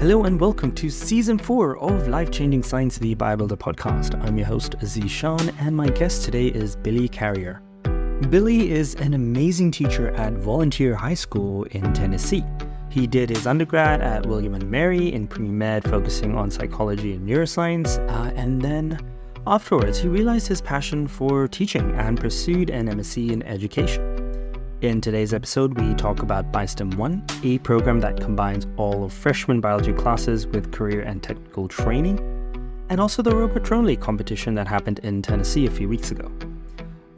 Hello and welcome to season four of Life Changing Science, the BioBuilder, the podcast. I'm your host, Zeeshan, and my guest today is Billy Carrier. Billy is an amazing teacher at Volunteer High School in Tennessee. He did his undergrad at William and Mary in pre-med, focusing on psychology and neuroscience, uh, and then afterwards he realized his passion for teaching and pursued an MSc in education. In today's episode, we talk about BioSTEM 1, a program that combines all of freshman biology classes with career and technical training, and also the Robot Drone League competition that happened in Tennessee a few weeks ago.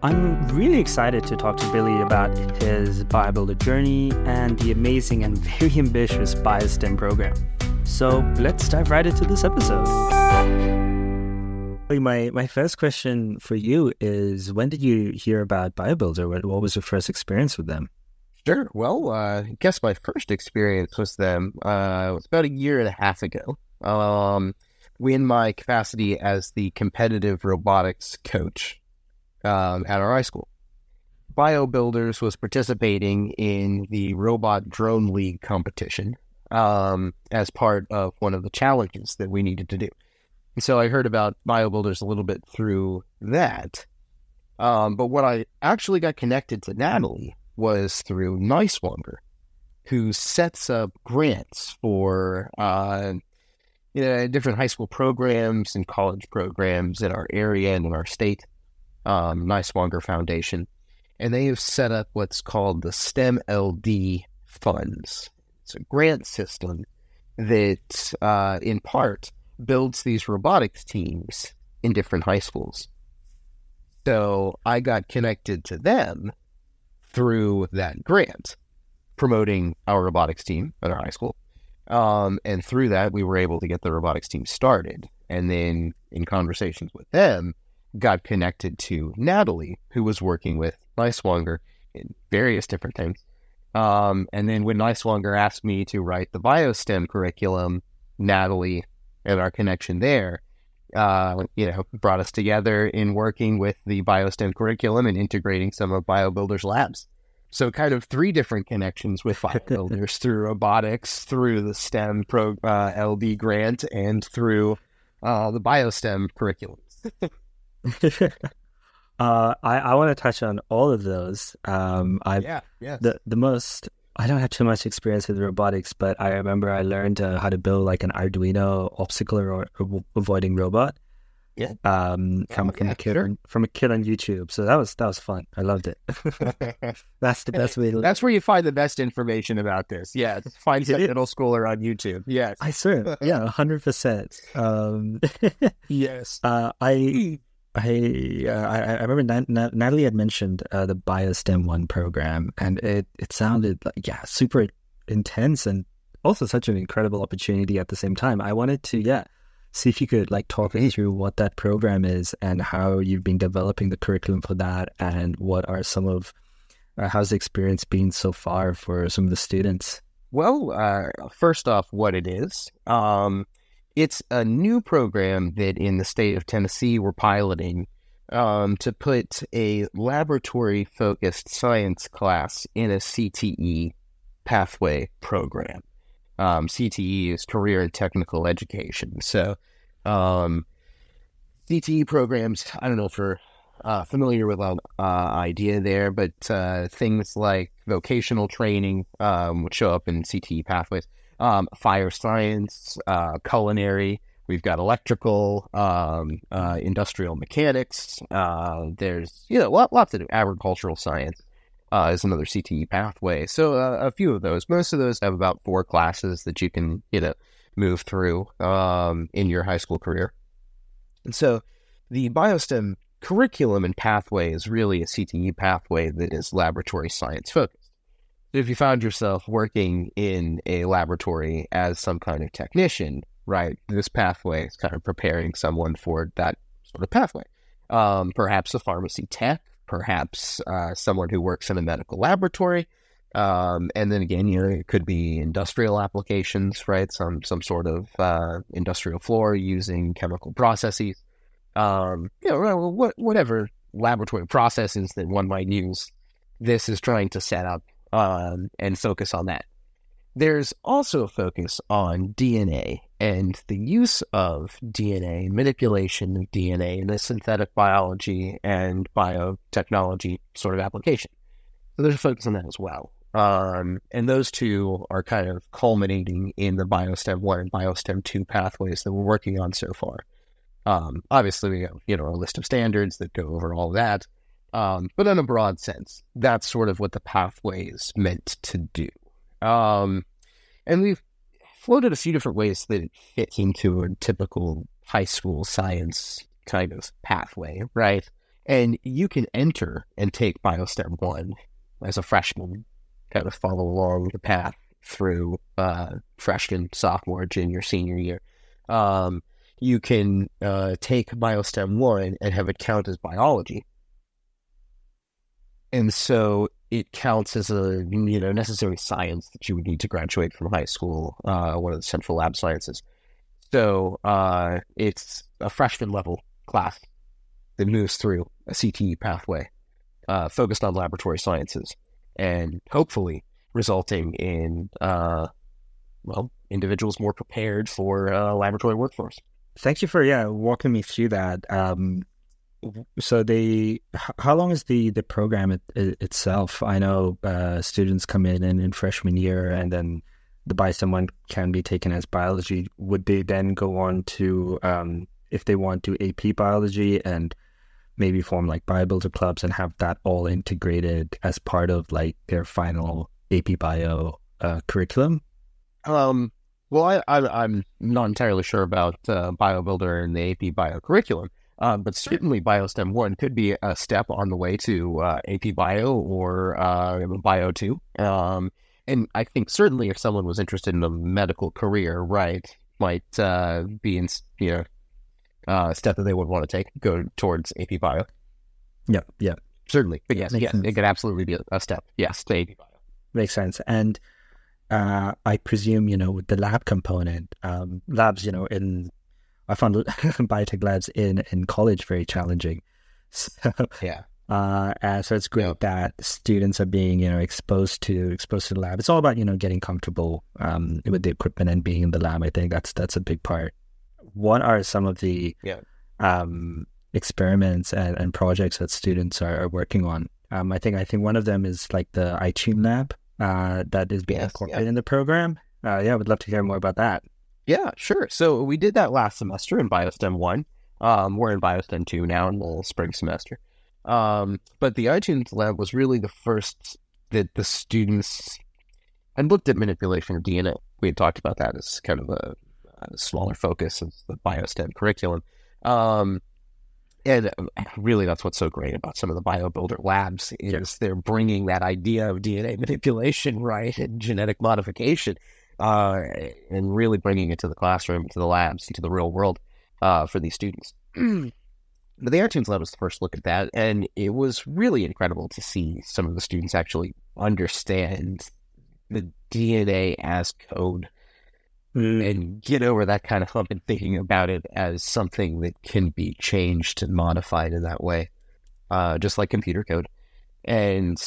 I'm really excited to talk to Billy about his BioBuilder journey and the amazing and very ambitious BioSTEM program. So let's dive right into this episode. My my first question for you is: When did you hear about BioBuilder? What, what was your first experience with them? Sure. Well, uh, I guess my first experience with them uh, was about a year and a half ago. Um, in my capacity as the competitive robotics coach um, at our high school. BioBuilders was participating in the Robot Drone League competition um, as part of one of the challenges that we needed to do. So I heard about BioBuilders a little bit through that. Um, but what I actually got connected to Natalie was through Niswonger, who sets up grants for uh, you know, different high school programs and college programs in our area and in our state, um, Niswonger Foundation. And they have set up what's called the STEM LD funds. It's a grant system that, uh, in part, builds these robotics teams in different high schools. So I got connected to them through that grant, promoting our robotics team at our high school. Um, and through that, we were able to get the robotics team started. And then in conversations with them, got connected to Natalie, who was working with Niswonger in various different things. Um, and then when Niswonger asked me to write the BioSTEM curriculum, Natalie and our connection there, uh, you know, brought us together in working with the BioSTEM curriculum and integrating some of BioBuilder's labs. So, kind of three different connections with BioBuilders through robotics, through the STEM Pro uh, LD grant, and through uh, the BioSTEM curriculum. uh, I, I want to touch on all of those. Um, I yeah, yeah. The the most I don't have too much experience with robotics, but I remember I learned uh, how to build like an Arduino obstacle or, or avoiding robot. Yeah. Um, from, oh, from a kid sure. on, from a kid on YouTube. So that was that was fun. I loved it. That's the best way. To... That's where you find the best information about this. Yeah, find some middle schooler on YouTube. Yes, I swear. Yeah, hundred percent. Um, yes. Uh, I I, uh, I, remember Nat- Natalie had mentioned uh, the BioSTEM one program, and it it sounded like yeah, super intense and also such an incredible opportunity at the same time. I wanted to yeah, see if you could like talk me through what that program is and how you've been developing the curriculum for that, and what are some of uh, how's the experience been so far for some of the students. Well, uh, first off, what it is. Um, it's a new program that in the state of Tennessee we're piloting um, to put a laboratory focused science class in a CTE pathway program. Um, CTE is career and technical education. So, um, CTE programs, I don't know if you're uh, familiar with the uh, idea there, but uh, things like vocational training um, would show up in CTE pathways um, fire science, uh, culinary. We've got electrical, um, uh, industrial mechanics. Uh, there's you know lots of agricultural science uh, is another CTE pathway. So uh, a few of those. Most of those have about four classes that you can you know move through um, in your high school career. And so the BioSTEM curriculum and pathway is really a CTE pathway that is laboratory science focused if you found yourself working in a laboratory as some kind of technician, right, this pathway is kind of preparing someone for that sort of pathway. Um, perhaps a pharmacy tech, perhaps uh, someone who works in a medical laboratory. Um, and then again, you know, it could be industrial applications, right? Some some sort of uh, industrial floor using chemical processes. Um, you know, what, whatever laboratory processes that one might use. This is trying to set up um, and focus on that. there's also a focus on DNA and the use of DNA, manipulation of DNA in the synthetic biology and biotechnology sort of application. So there's a focus on that as well. Um, and those two are kind of culminating in the BioSTEM 1 and BioSTEM 2 pathways that we're working on so far. Um, obviously, we have you know a list of standards that go over all that, um, but in a broad sense, that's sort of what the pathway is meant to do. Um, and we've floated a few different ways that it fits into a typical high school science kind of pathway, right? And you can enter and take BioSTEM 1 as a freshman, kind of follow along the path through uh, freshman, sophomore, junior, senior year. Um, you can uh, take BioSTEM 1 and have it count as biology. And so it counts as a you know necessary science that you would need to graduate from high school, uh, one of the central lab sciences. So uh, it's a freshman level class that moves through a CTE pathway uh, focused on laboratory sciences, and hopefully resulting in uh, well individuals more prepared for a laboratory workforce. Thank you for yeah walking me through that. Um, so they how long is the the program it, it, itself? I know uh, students come in, in in freshman year and then the BioSTEM 1 can be taken as biology. Would they then go on to um, if they want to ap biology and maybe form like biobuilder clubs and have that all integrated as part of like their final ap bio uh, curriculum? Um well I, I am not entirely sure about uh, biobuilder and the ap bio curriculum um, but certainly BioSTEM 1 could be a step on the way to uh, AP Bio or uh, Bio 2. Um, and I think certainly if someone was interested in a medical career, right, might uh, be in, you know, uh, step that they would want to take, go towards AP Bio. Yeah, yeah. Certainly. But yes, yes it could absolutely be a, a, step. Yes, to AP Bio. Makes sense. And uh, I presume, you know, with the lab component, um, labs, you know, in I found biotech labs in in college very challenging. So yeah. Uh, and so it's great yep. that students are being, you know, exposed to exposed to the lab. It's all about, you know, getting comfortable um, with the equipment and being in the lab. I think that's that's a big part. What are some of the yeah. um, experiments and, and projects that students are, are working on? Um, I think I think one of them is like the iTunes lab uh, that is being yes, incorporated yeah. in the program. Uh, yeah, I would love to hear more about that. Yeah, sure. So we did that last semester in BioSTEM 1. Um, we're in BioSTEM 2 now in the spring semester. Um, but the iTunes lab was really the first that the students and looked at manipulation of DNA. We had talked about that as kind of a, a smaller focus of the BioSTEM curriculum. Um, and uh, really, that's what's so great about some of the BioBuilder labs is yeah. they're bringing that idea of DNA manipulation, right, and genetic modification uh, and really bringing it to the classroom, to the labs, to the real world uh, for these students. but the iTunes Lab was the first look at that, and it was really incredible to see some of the students actually understand the DNA as code mm. and get over that kind of hump and thinking about it as something that can be changed and modified in that way, uh, just like computer code. And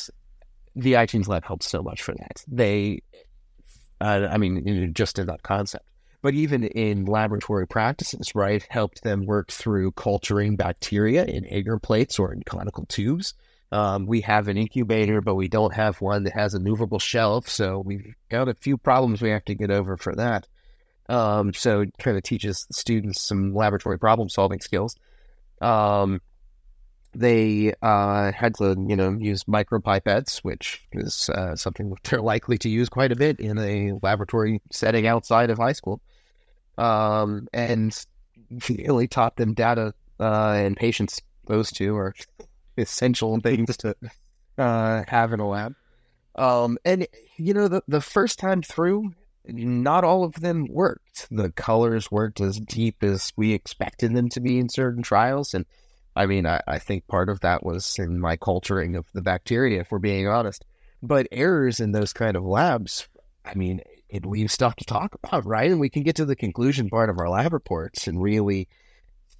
the iTunes Lab helped so much for that. They uh, I mean, just in that concept. But even in laboratory practices, right, helped them work through culturing bacteria in agar plates or in conical tubes. Um, we have an incubator, but we don't have one that has a movable shelf. So we've got a few problems we have to get over for that. Um, so it kind of teaches students some laboratory problem solving skills. Um, they uh, had to, you know, use micropipettes, which is uh, something they're likely to use quite a bit in a laboratory setting outside of high school. Um, and really taught them data uh, and patience. Those two are essential things to uh, have in a lab. Um, and you know, the the first time through, not all of them worked. The colors worked as deep as we expected them to be in certain trials, and I mean, I, I think part of that was in my culturing of the bacteria, if we're being honest. But errors in those kind of labs, I mean, it leaves stuff to talk about, right? And we can get to the conclusion part of our lab reports and really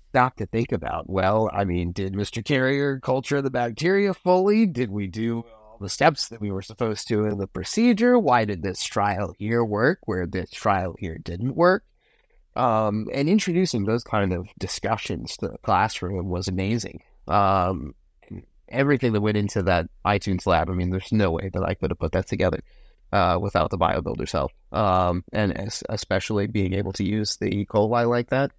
stop to think about. Well, I mean, did Mr. Carrier culture the bacteria fully? Did we do all the steps that we were supposed to in the procedure. Why did this trial here work where this trial here didn't work? Um, and introducing those kind of discussions to the classroom was amazing. Um, everything that went into that iTunes lab, I mean, there's no way that I could have put that together uh, without the BioBuilder's help. Um, and especially being able to use the E. coli like that.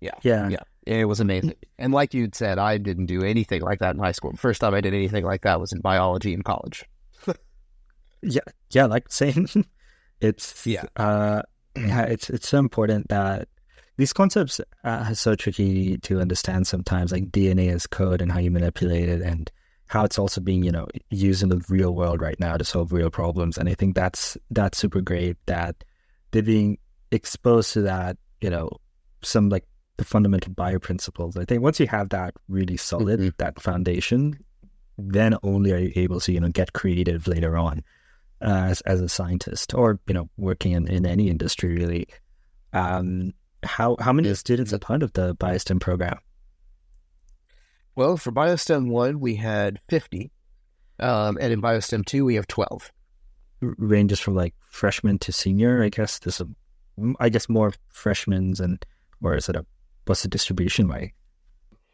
Yeah. Yeah. Yeah. It was amazing. And like you'd said, I didn't do anything like that in high school. The first time I did anything like that was in biology in college. yeah. Yeah. Like saying it's, yeah. Uh, yeah, it's, it's so important that these concepts are so tricky to understand sometimes, like DNA as code and how you manipulate it and how it's also being, you know, used in the real world right now to solve real problems. And I think that's that's super great that they're being exposed to that, you know, some like the fundamental bio principles. I think once you have that really solid, mm-hmm. that foundation, then only are you able to, you know, get creative later on uh, as as a scientist or, you know, working in, in any industry really. Um, how how many students are part of the BioSTEM program? Well, for BioSTEM one, we had fifty, um, and in BioSTEM two, we have twelve. ranges from like freshman to senior, I guess. There's a, I guess more freshmen and or is it a what's the distribution like?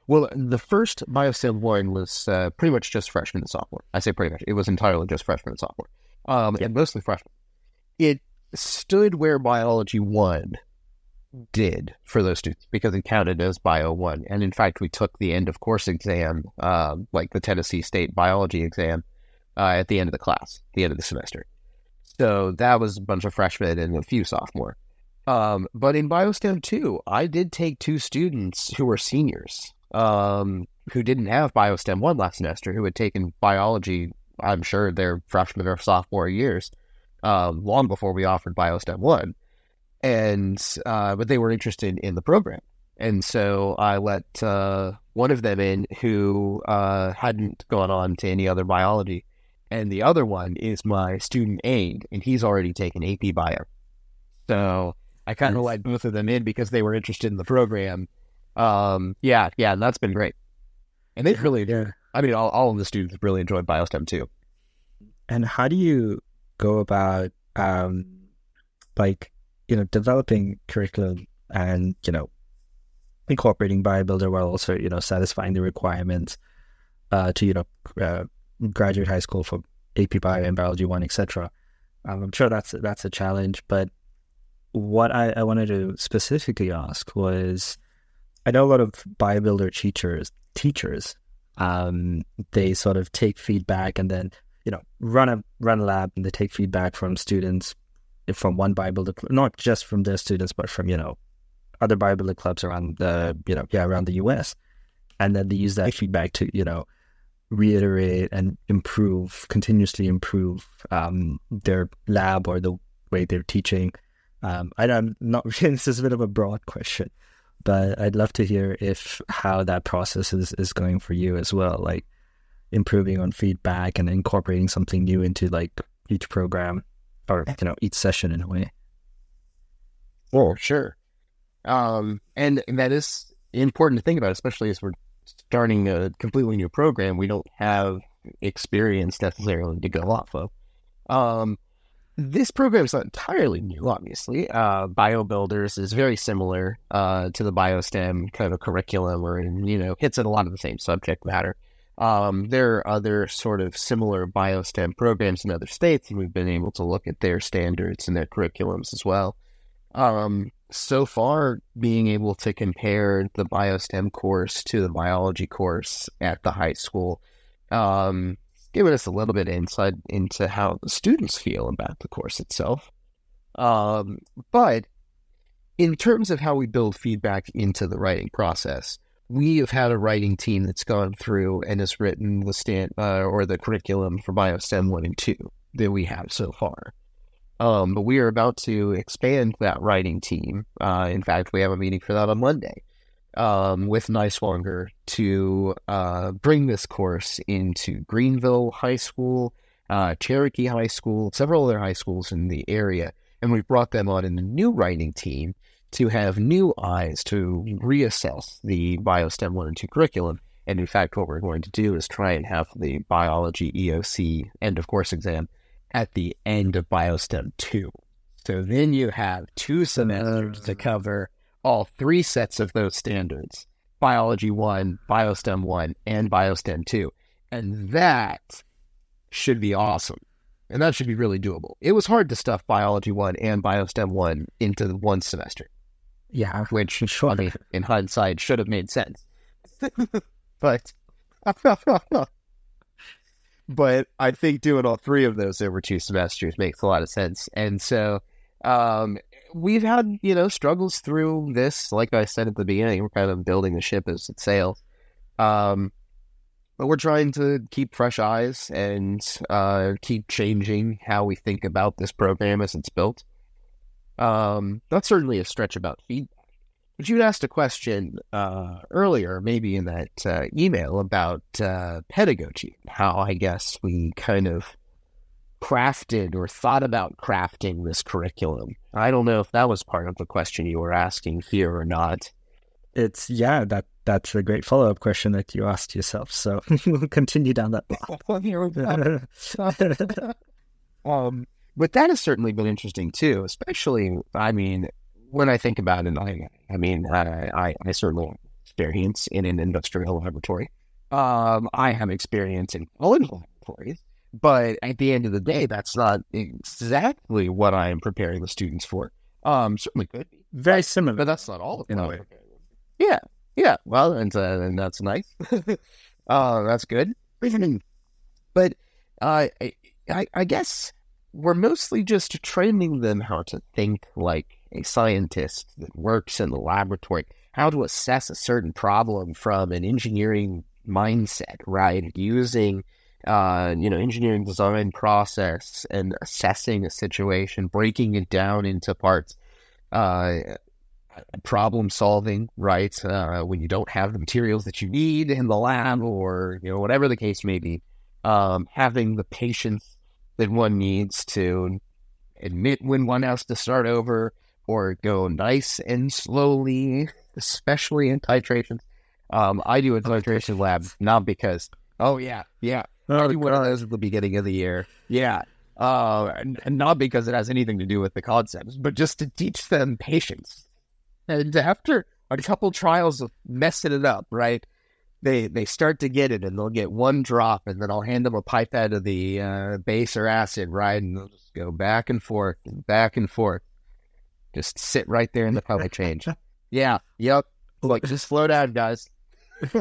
Well, the first BioSTEM one was uh, pretty much just freshman and sophomore. I say pretty much; it was entirely just freshman and sophomore, um, and mostly freshmen. It stood where biology one did for those students because it counted as Bio 1. And in fact, we took the end of course exam, uh, like the Tennessee State biology exam, uh, at the end of the class, the end of the semester. So that was a bunch of freshmen and a few sophomore. Um, but in BioSTEM 2, I did take two students who were seniors um, who didn't have BioSTEM 1 last semester, who had taken biology, I'm sure, their freshman or sophomore years, um, long before we offered BioSTEM 1 and uh, but they were interested in the program, and so I let uh, one of them in who uh, hadn't gone on to any other biology, and the other one is my student aide, and he's already taken AP Bio. So I kind of let both of them in because they were interested in the program. Um, yeah, yeah, and that's been great. And they really, yeah. I mean, all, all of the students really enjoyed BioSTEM too. And how do you go about, um, like, you know, developing curriculum and, you know, incorporating BioBuilder while also, you know, satisfying the requirements uh, to, you know, uh, graduate high school for AP Bio and Biology 1, etc. Um, I'm sure that's that's a challenge, but what I, I wanted to specifically ask was I know a lot of BioBuilder teachers teachers um, they sort of take feedback and then you know run a run a lab and they take feedback from students from one BioBuilder, not just from their students, but from you know other BioBuilder clubs around the you know yeah around the U.S. And then they use that feedback to you know reiterate and improve, continuously improve um, their lab or the way they're teaching. Um, I, am not. this is a bit of a broad question, but I'd love to hear if how that process is is going for you as well, like improving on feedback and incorporating something new into like each program or you know each session in a way. Oh, sure. Um, and, and that is important to think about, especially as we're starting a completely new program. We don't have experience necessarily to go off of. Um, this program is not entirely new, obviously. Uh, BioBuilders is very similar uh, to the BioSTEM kind of curriculum, where you know hits at a lot of the same subject matter. Um, there are other sort of similar biostem programs in other states, and we've been able to look at their standards and their curriculums as well. Um, so far, being able to compare the biostem course to the biology course at the high school, um, giving us a little bit of insight into how the students feel about the course itself. Um, but in terms of how we build feedback into the writing process, we have had a writing team that's gone through and has written the stand uh, or the curriculum for BioSTEM one and two that we have so far. Um, but we are about to expand that writing team. Uh, in fact, we have a meeting for that on Monday um, with Niswonger to uh, bring this course into Greeneville High School, uh, Cherokee High School, several other high schools in the area. And we brought them on in a new writing team to have new eyes to reassess the BioSTEM 1 and 2 curriculum And in fact, what we're going to do is try and have the biology EOC end of course exam at the end of BioStem 2. So then you have two semesters to cover all three sets of those standards Biology 1, BioStem 1, and BioStem 2. And that should be awesome. And that should be really doable. It was hard to stuff Biology 1 and BioStem 1 into one semester. Yeah, which sure. I mean, in hindsight should have made sense. but but I think doing all three of those over two semesters makes a lot of sense. And so um, we've had, you know, struggles through this. Like I said at the beginning, we're kind of building the ship as it sails. Um, but we're trying to keep fresh eyes and uh, keep changing how we think about this program as it's built. Um, that's certainly a stretch about feedback. But you'd asked a question uh, earlier, maybe in that uh, email, about uh, pedagogy, how I guess we kind of crafted or thought about crafting this curriculum. I don't know if that was part of the question you were asking here or not. It's yeah, that that's a great follow up question that you asked yourself. So we'll continue down that path. um, but that has certainly been interesting too, especially I mean, when I think about it, I, I mean, I, I, I certainly have experience in an industrial laboratory. Um, I have experience in college laboratories, but at the end of the day, that's not exactly what I am preparing the students for. Um, certainly could be very similar, but that's not all of in a way. Yeah, yeah. Well, and, uh, and that's nice. uh, that's good. but uh, I, I guess we're mostly just training them how to think like a scientist that works in the laboratory, how to assess a certain problem from an engineering mindset, right? Using, uh, you know, engineering design process and assessing a situation, breaking it down into parts, uh, problem solving, right? Uh, when you don't have the materials that you need in the lab or, you know, whatever the case may be, um, having the patience that one needs to admit when one has to start over or go nice and slowly, especially in titrations. Um, I do a titration lab not because, oh yeah, yeah, oh, do one of those at the beginning of the year. Yeah, uh, and, and not because it has anything to do with the concepts, but just to teach them patience. And after a couple trials of messing it up, right? They they start to get it, and they'll get one drop, and then I'll hand them a pipette of the uh, base or acid, right? And they'll just go back and forth, and back and forth. Just sit right there in the color change. yeah. Yep. Like, just slow down, guys.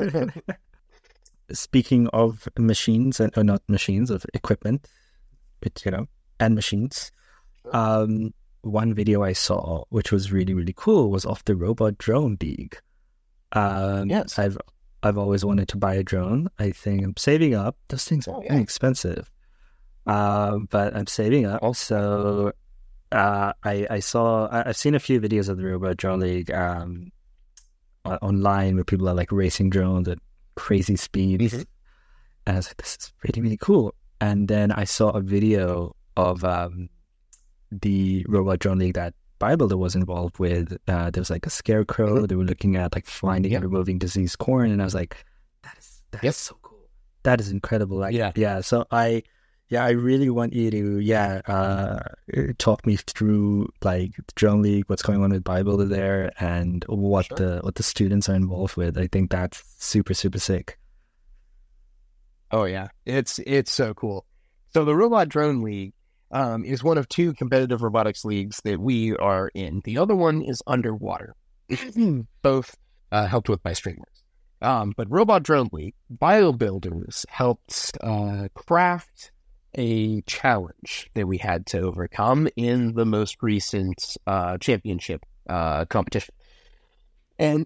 Speaking of machines and or not machines of equipment, but you know, and machines. Um, one video I saw, which was really really cool, was of the robot drone league. Um, yes, I've I've always wanted to buy a drone. I think I'm saving up. Those things are oh, yeah. expensive, uh, but I'm saving up. Also, uh, I, I saw I, have seen a few videos of the Robot Drone League um, online where people are like racing drones at crazy speeds, mm-hmm. and I was like, this is really really cool. And then I saw a video of um, the Robot Drone League that BioBuilder was involved with. Uh, there was like a scarecrow. Mm-hmm. They were looking at like finding yep. and removing diseased corn, and I was like, that is that yep. is so cool. That is incredible. Like, yeah, yeah. So I yeah, I really want you to, yeah, uh, talk me through like the Drone League, what's going on with BioBuilder there, and what sure. the what the students are involved with. I think that's super super sick. Oh yeah, it's it's so cool. So the Robot Drone League um, is one of two competitive robotics leagues that we are in. The other one is underwater. Both uh, helped with by STREAMWORKS. Um, but Robot Drone League, BioBuilders helped uh, craft a challenge that we had to overcome in the most recent uh, championship uh, competition. And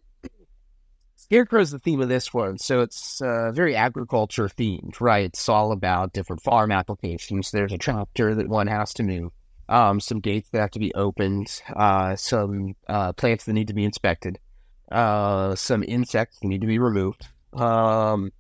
Scarecrow is the theme of this one, so it's uh, very agriculture themed, right? It's all about different farm applications. There's a tractor that one has to move, um, some gates that have to be opened, uh, some uh, plants that need to be inspected, uh, some insects that need to be removed. Um,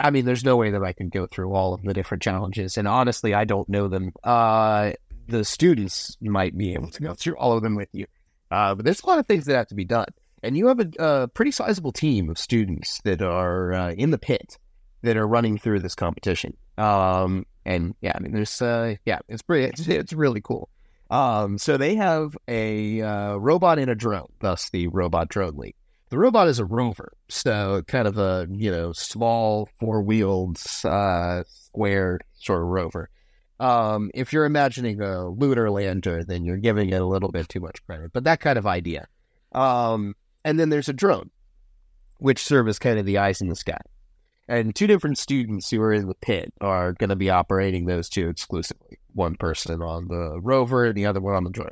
I mean, there's no way that I can go through all of the different challenges, and honestly, I don't know them. Uh, the students might be able to go through all of them with you, uh, but there's a lot of things that have to be done. and you have a, a pretty sizable team of students that are uh, in the pit that are running through this competition. Um, and yeah, I mean, there's uh, yeah, it's pretty, it's, it's really cool. Um, so they have a uh, robot and a drone, thus the robot drone league. The robot is a rover, so kind of a you know small four wheeled uh, square sort of rover. Um, if you're imagining a lunar lander, then you're giving it a little bit too much credit, but that kind of idea. Um, and then there's a drone, which serve as kind of the eyes in the sky. And two different students who are in the pit are going to be operating those two exclusively. One person on the rover and the other one on the drone.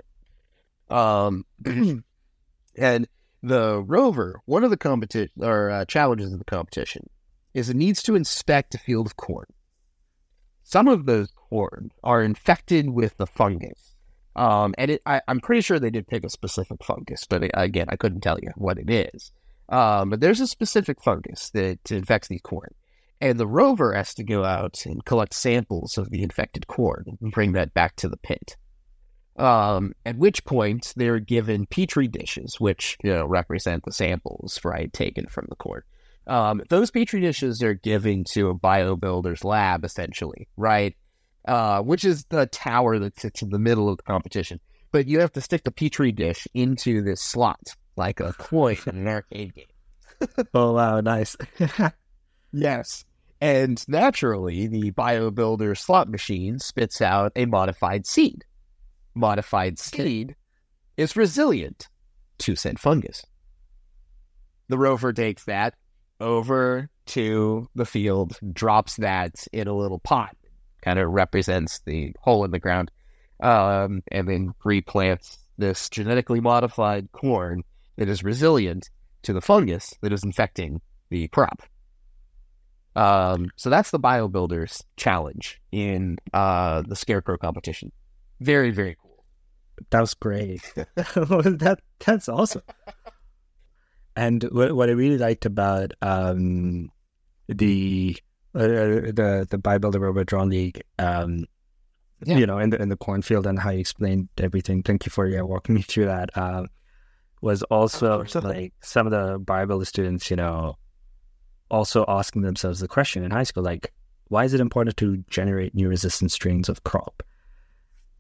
Um, and the rover, one of the competition or uh, challenges of the competition is it needs to inspect a field of corn. Some of those corn are infected with the fungus. Um, and it, I, am pretty sure they did pick a specific fungus, but again, I couldn't tell you what it is. Um, but there's a specific fungus that infects these corn. And the rover has to go out and collect samples of the infected corn and bring that back to the pit. Um, at which point they're given petri dishes, which you know represent the samples right taken from the corn. Um, those petri dishes are given to a biobuilder's lab, essentially, right? Uh, which is the tower that sits in the middle of the competition. But you have to stick the petri dish into this slot like a coin in an arcade game. oh wow, nice. yes. And naturally, the BioBuilder slot machine spits out a modified seed. Modified seed is resilient to said fungus. The rover takes that over to the field, drops that in a little pot, kind of represents the hole in the ground, um, and then replants this genetically modified corn that is resilient to the fungus that is infecting the crop. Um, so that's the BioBuilders challenge in uh, the Scarecrow competition. Very, very cool. That was great. that that's awesome. And what, what I really liked about um, the uh, the the BioBuilder Robot Drone League, um, yeah. you know, in the in the cornfield and how you explained everything. Thank you for yeah walking me through that. Um, was also like some of the BioBuilder students, you know, also asking themselves the question in high school, like, why is it important to generate new resistant strains of crop?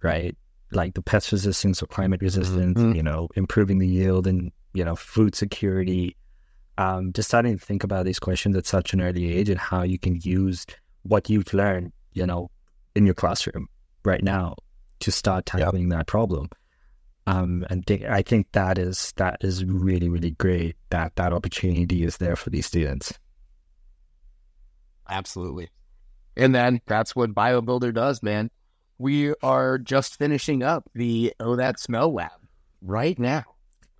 Right? Like the pest resistance or climate resistance, mm-hmm. you know, improving the yield and, you know, food security. Um, just starting to think about these questions at such an early age and how you can use what you've learned, you know, in your classroom right now to start tackling yep. that problem. Um, and th- I think that is that is really really great that that opportunity is there for these students. Absolutely, and then that's what BioBuilder does, man. We are just finishing up the Oh That Smell Lab right now.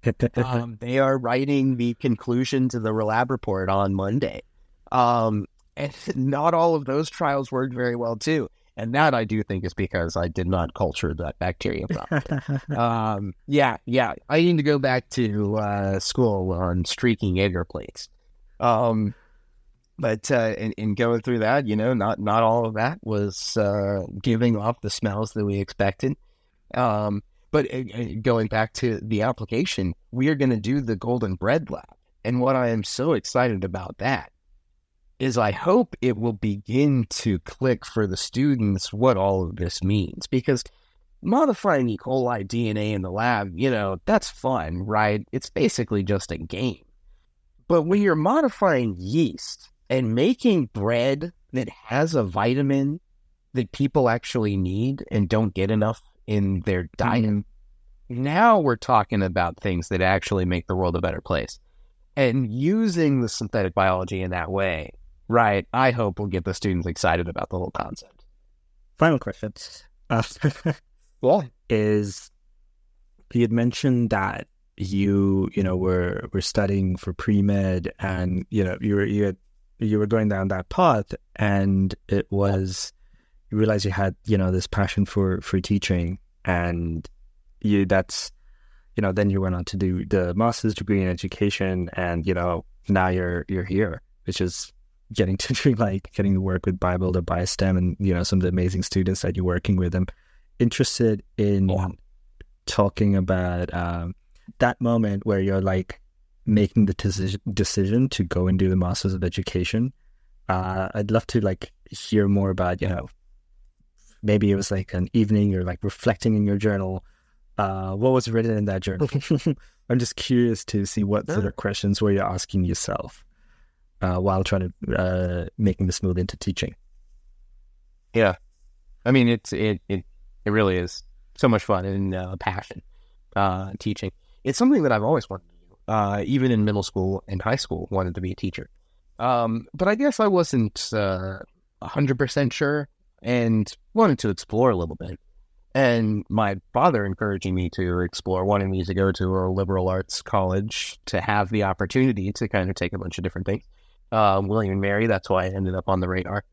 um, they are writing the conclusion to the lab report on Monday. Um, and not all of those trials worked very well too. And that I do think is because I did not culture that bacteria um, yeah, yeah. I need to go back to uh, school on streaking agar plates. Um, but uh, in, in, going through that, you know, not not all of that was uh, giving off the smells that we expected. Um, but uh, uh, going back to the application, we are going to do the golden bread lab, and what I am so excited about that is I hope it will begin to click for the students what all of this means because modifying E. coli DNA in the lab, you know, that's fun, right? It's basically just a game. But when you're modifying yeast and making bread that has a vitamin that people actually need and don't get enough in their diet, mm-hmm. now we're talking about things that actually make the world a better place. And using the synthetic biology in that way Right. I hope we'll get the students excited about the whole concept. Final question. Uh, well, is you had mentioned that you, you know, were were studying for pre med, and you know, you were you had, you were going down that path, and it was you realized you had, you know, this passion for for teaching, and you that's, you know, then you went on to do the master's degree in education, and you know, now you're you're here, which is getting to do like getting to work with BioBuilder or BioSTEM and you know some of the amazing students that you're working with. I'm interested in talking about um, that moment where you're like, making the decision decision to go and do the Masters of Education. Uh, I'd love to like hear more about you know maybe it was like an evening you're like reflecting in your journal. Uh, what was written in that journal? I'm just curious to see what sort of questions were you asking yourself uh, while trying to uh, making this move into teaching. Yeah, I mean it's it it it really is so much fun and uh, passion uh, teaching. It's something that I've always wanted. Uh, even in middle school and high school, wanted to be a teacher. Um, but I guess I wasn't uh, hundred percent sure and wanted to explore a little bit. And my father encouraging me to explore, wanting me to go to a liberal arts college to have the opportunity to kind of take a bunch of different things. Uh, William and Mary, that's why I ended up on the radar.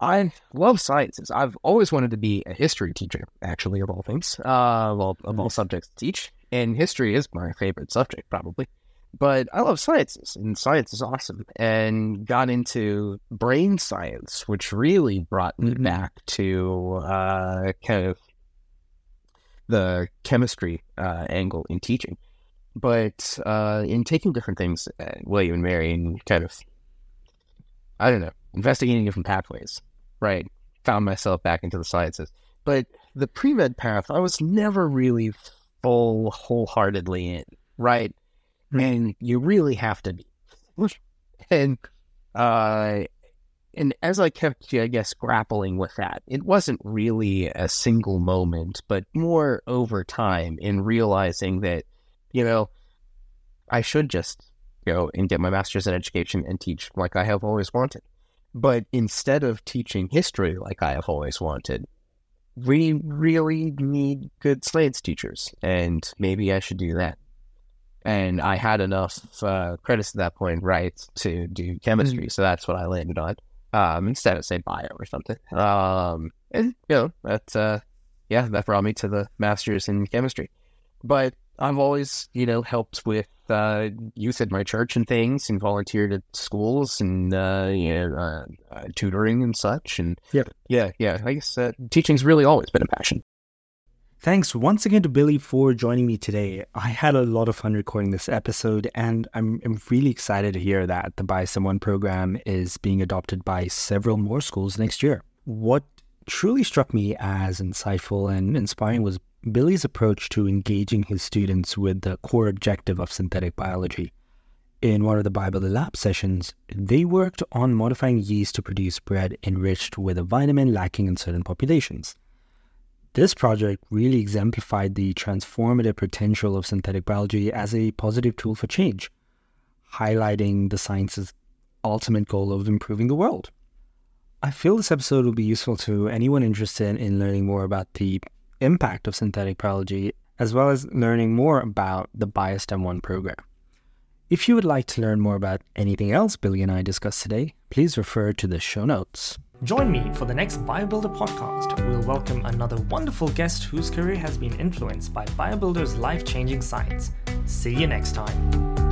I love sciences. I've always wanted to be a history teacher, actually, of all things, uh, of, all, of all subjects to teach. And history is my favorite subject, probably. But I love sciences, and science is awesome. And got into brain science, which really brought me Mhm. back to uh, kind of the chemistry uh, angle in teaching. But uh, in taking different things at William and Mary and kind of, I don't know, investigating different pathways, right? Found myself back into the sciences. But the pre med path, I was never really full wholeheartedly in, right? Hmm. And you really have to be. And uh, and as I kept, I guess, grappling with that, it wasn't really a single moment, but more over time in realizing that, you know, I should just go and get my master's in education and teach like I have always wanted. But instead of teaching history like I have always wanted, we really need good science teachers, and maybe I should do that. And I had enough uh, credits at that point, right, to do chemistry, so that's what I landed on um, instead of say bio or something. Um, and you know that uh, yeah, that brought me to the masters in chemistry. But I've always you know helped with uh, youth at my church and things, and volunteered at schools and uh, you know uh, uh, tutoring and such. And Yep. yeah, yeah, I guess uh, teaching's really always been a passion. Thanks once again to Billy for joining me today. I had a lot of fun recording this episode, and I'm, I'm really excited to hear that the BioSTEM 1 program is being adopted by several more schools next year. What truly struck me as insightful and inspiring was Billy's approach to engaging his students with the core objective of synthetic biology. In one of the BioBuilder Lab sessions, they worked on modifying yeast to produce bread enriched with a vitamin lacking in certain populations. This project really exemplified the transformative potential of synthetic biology as a positive tool for change, highlighting the science's ultimate goal of improving the world. I feel this episode will be useful to anyone interested in learning more about the impact of synthetic biology, as well as learning more about the BioSTEM1 program. If you would like to learn more about anything else Billy and I discussed today, please refer to the show notes. Join me for the next BioBuilder podcast. We'll welcome another wonderful guest whose career has been influenced by BioBuilder's life changing science. See you next time.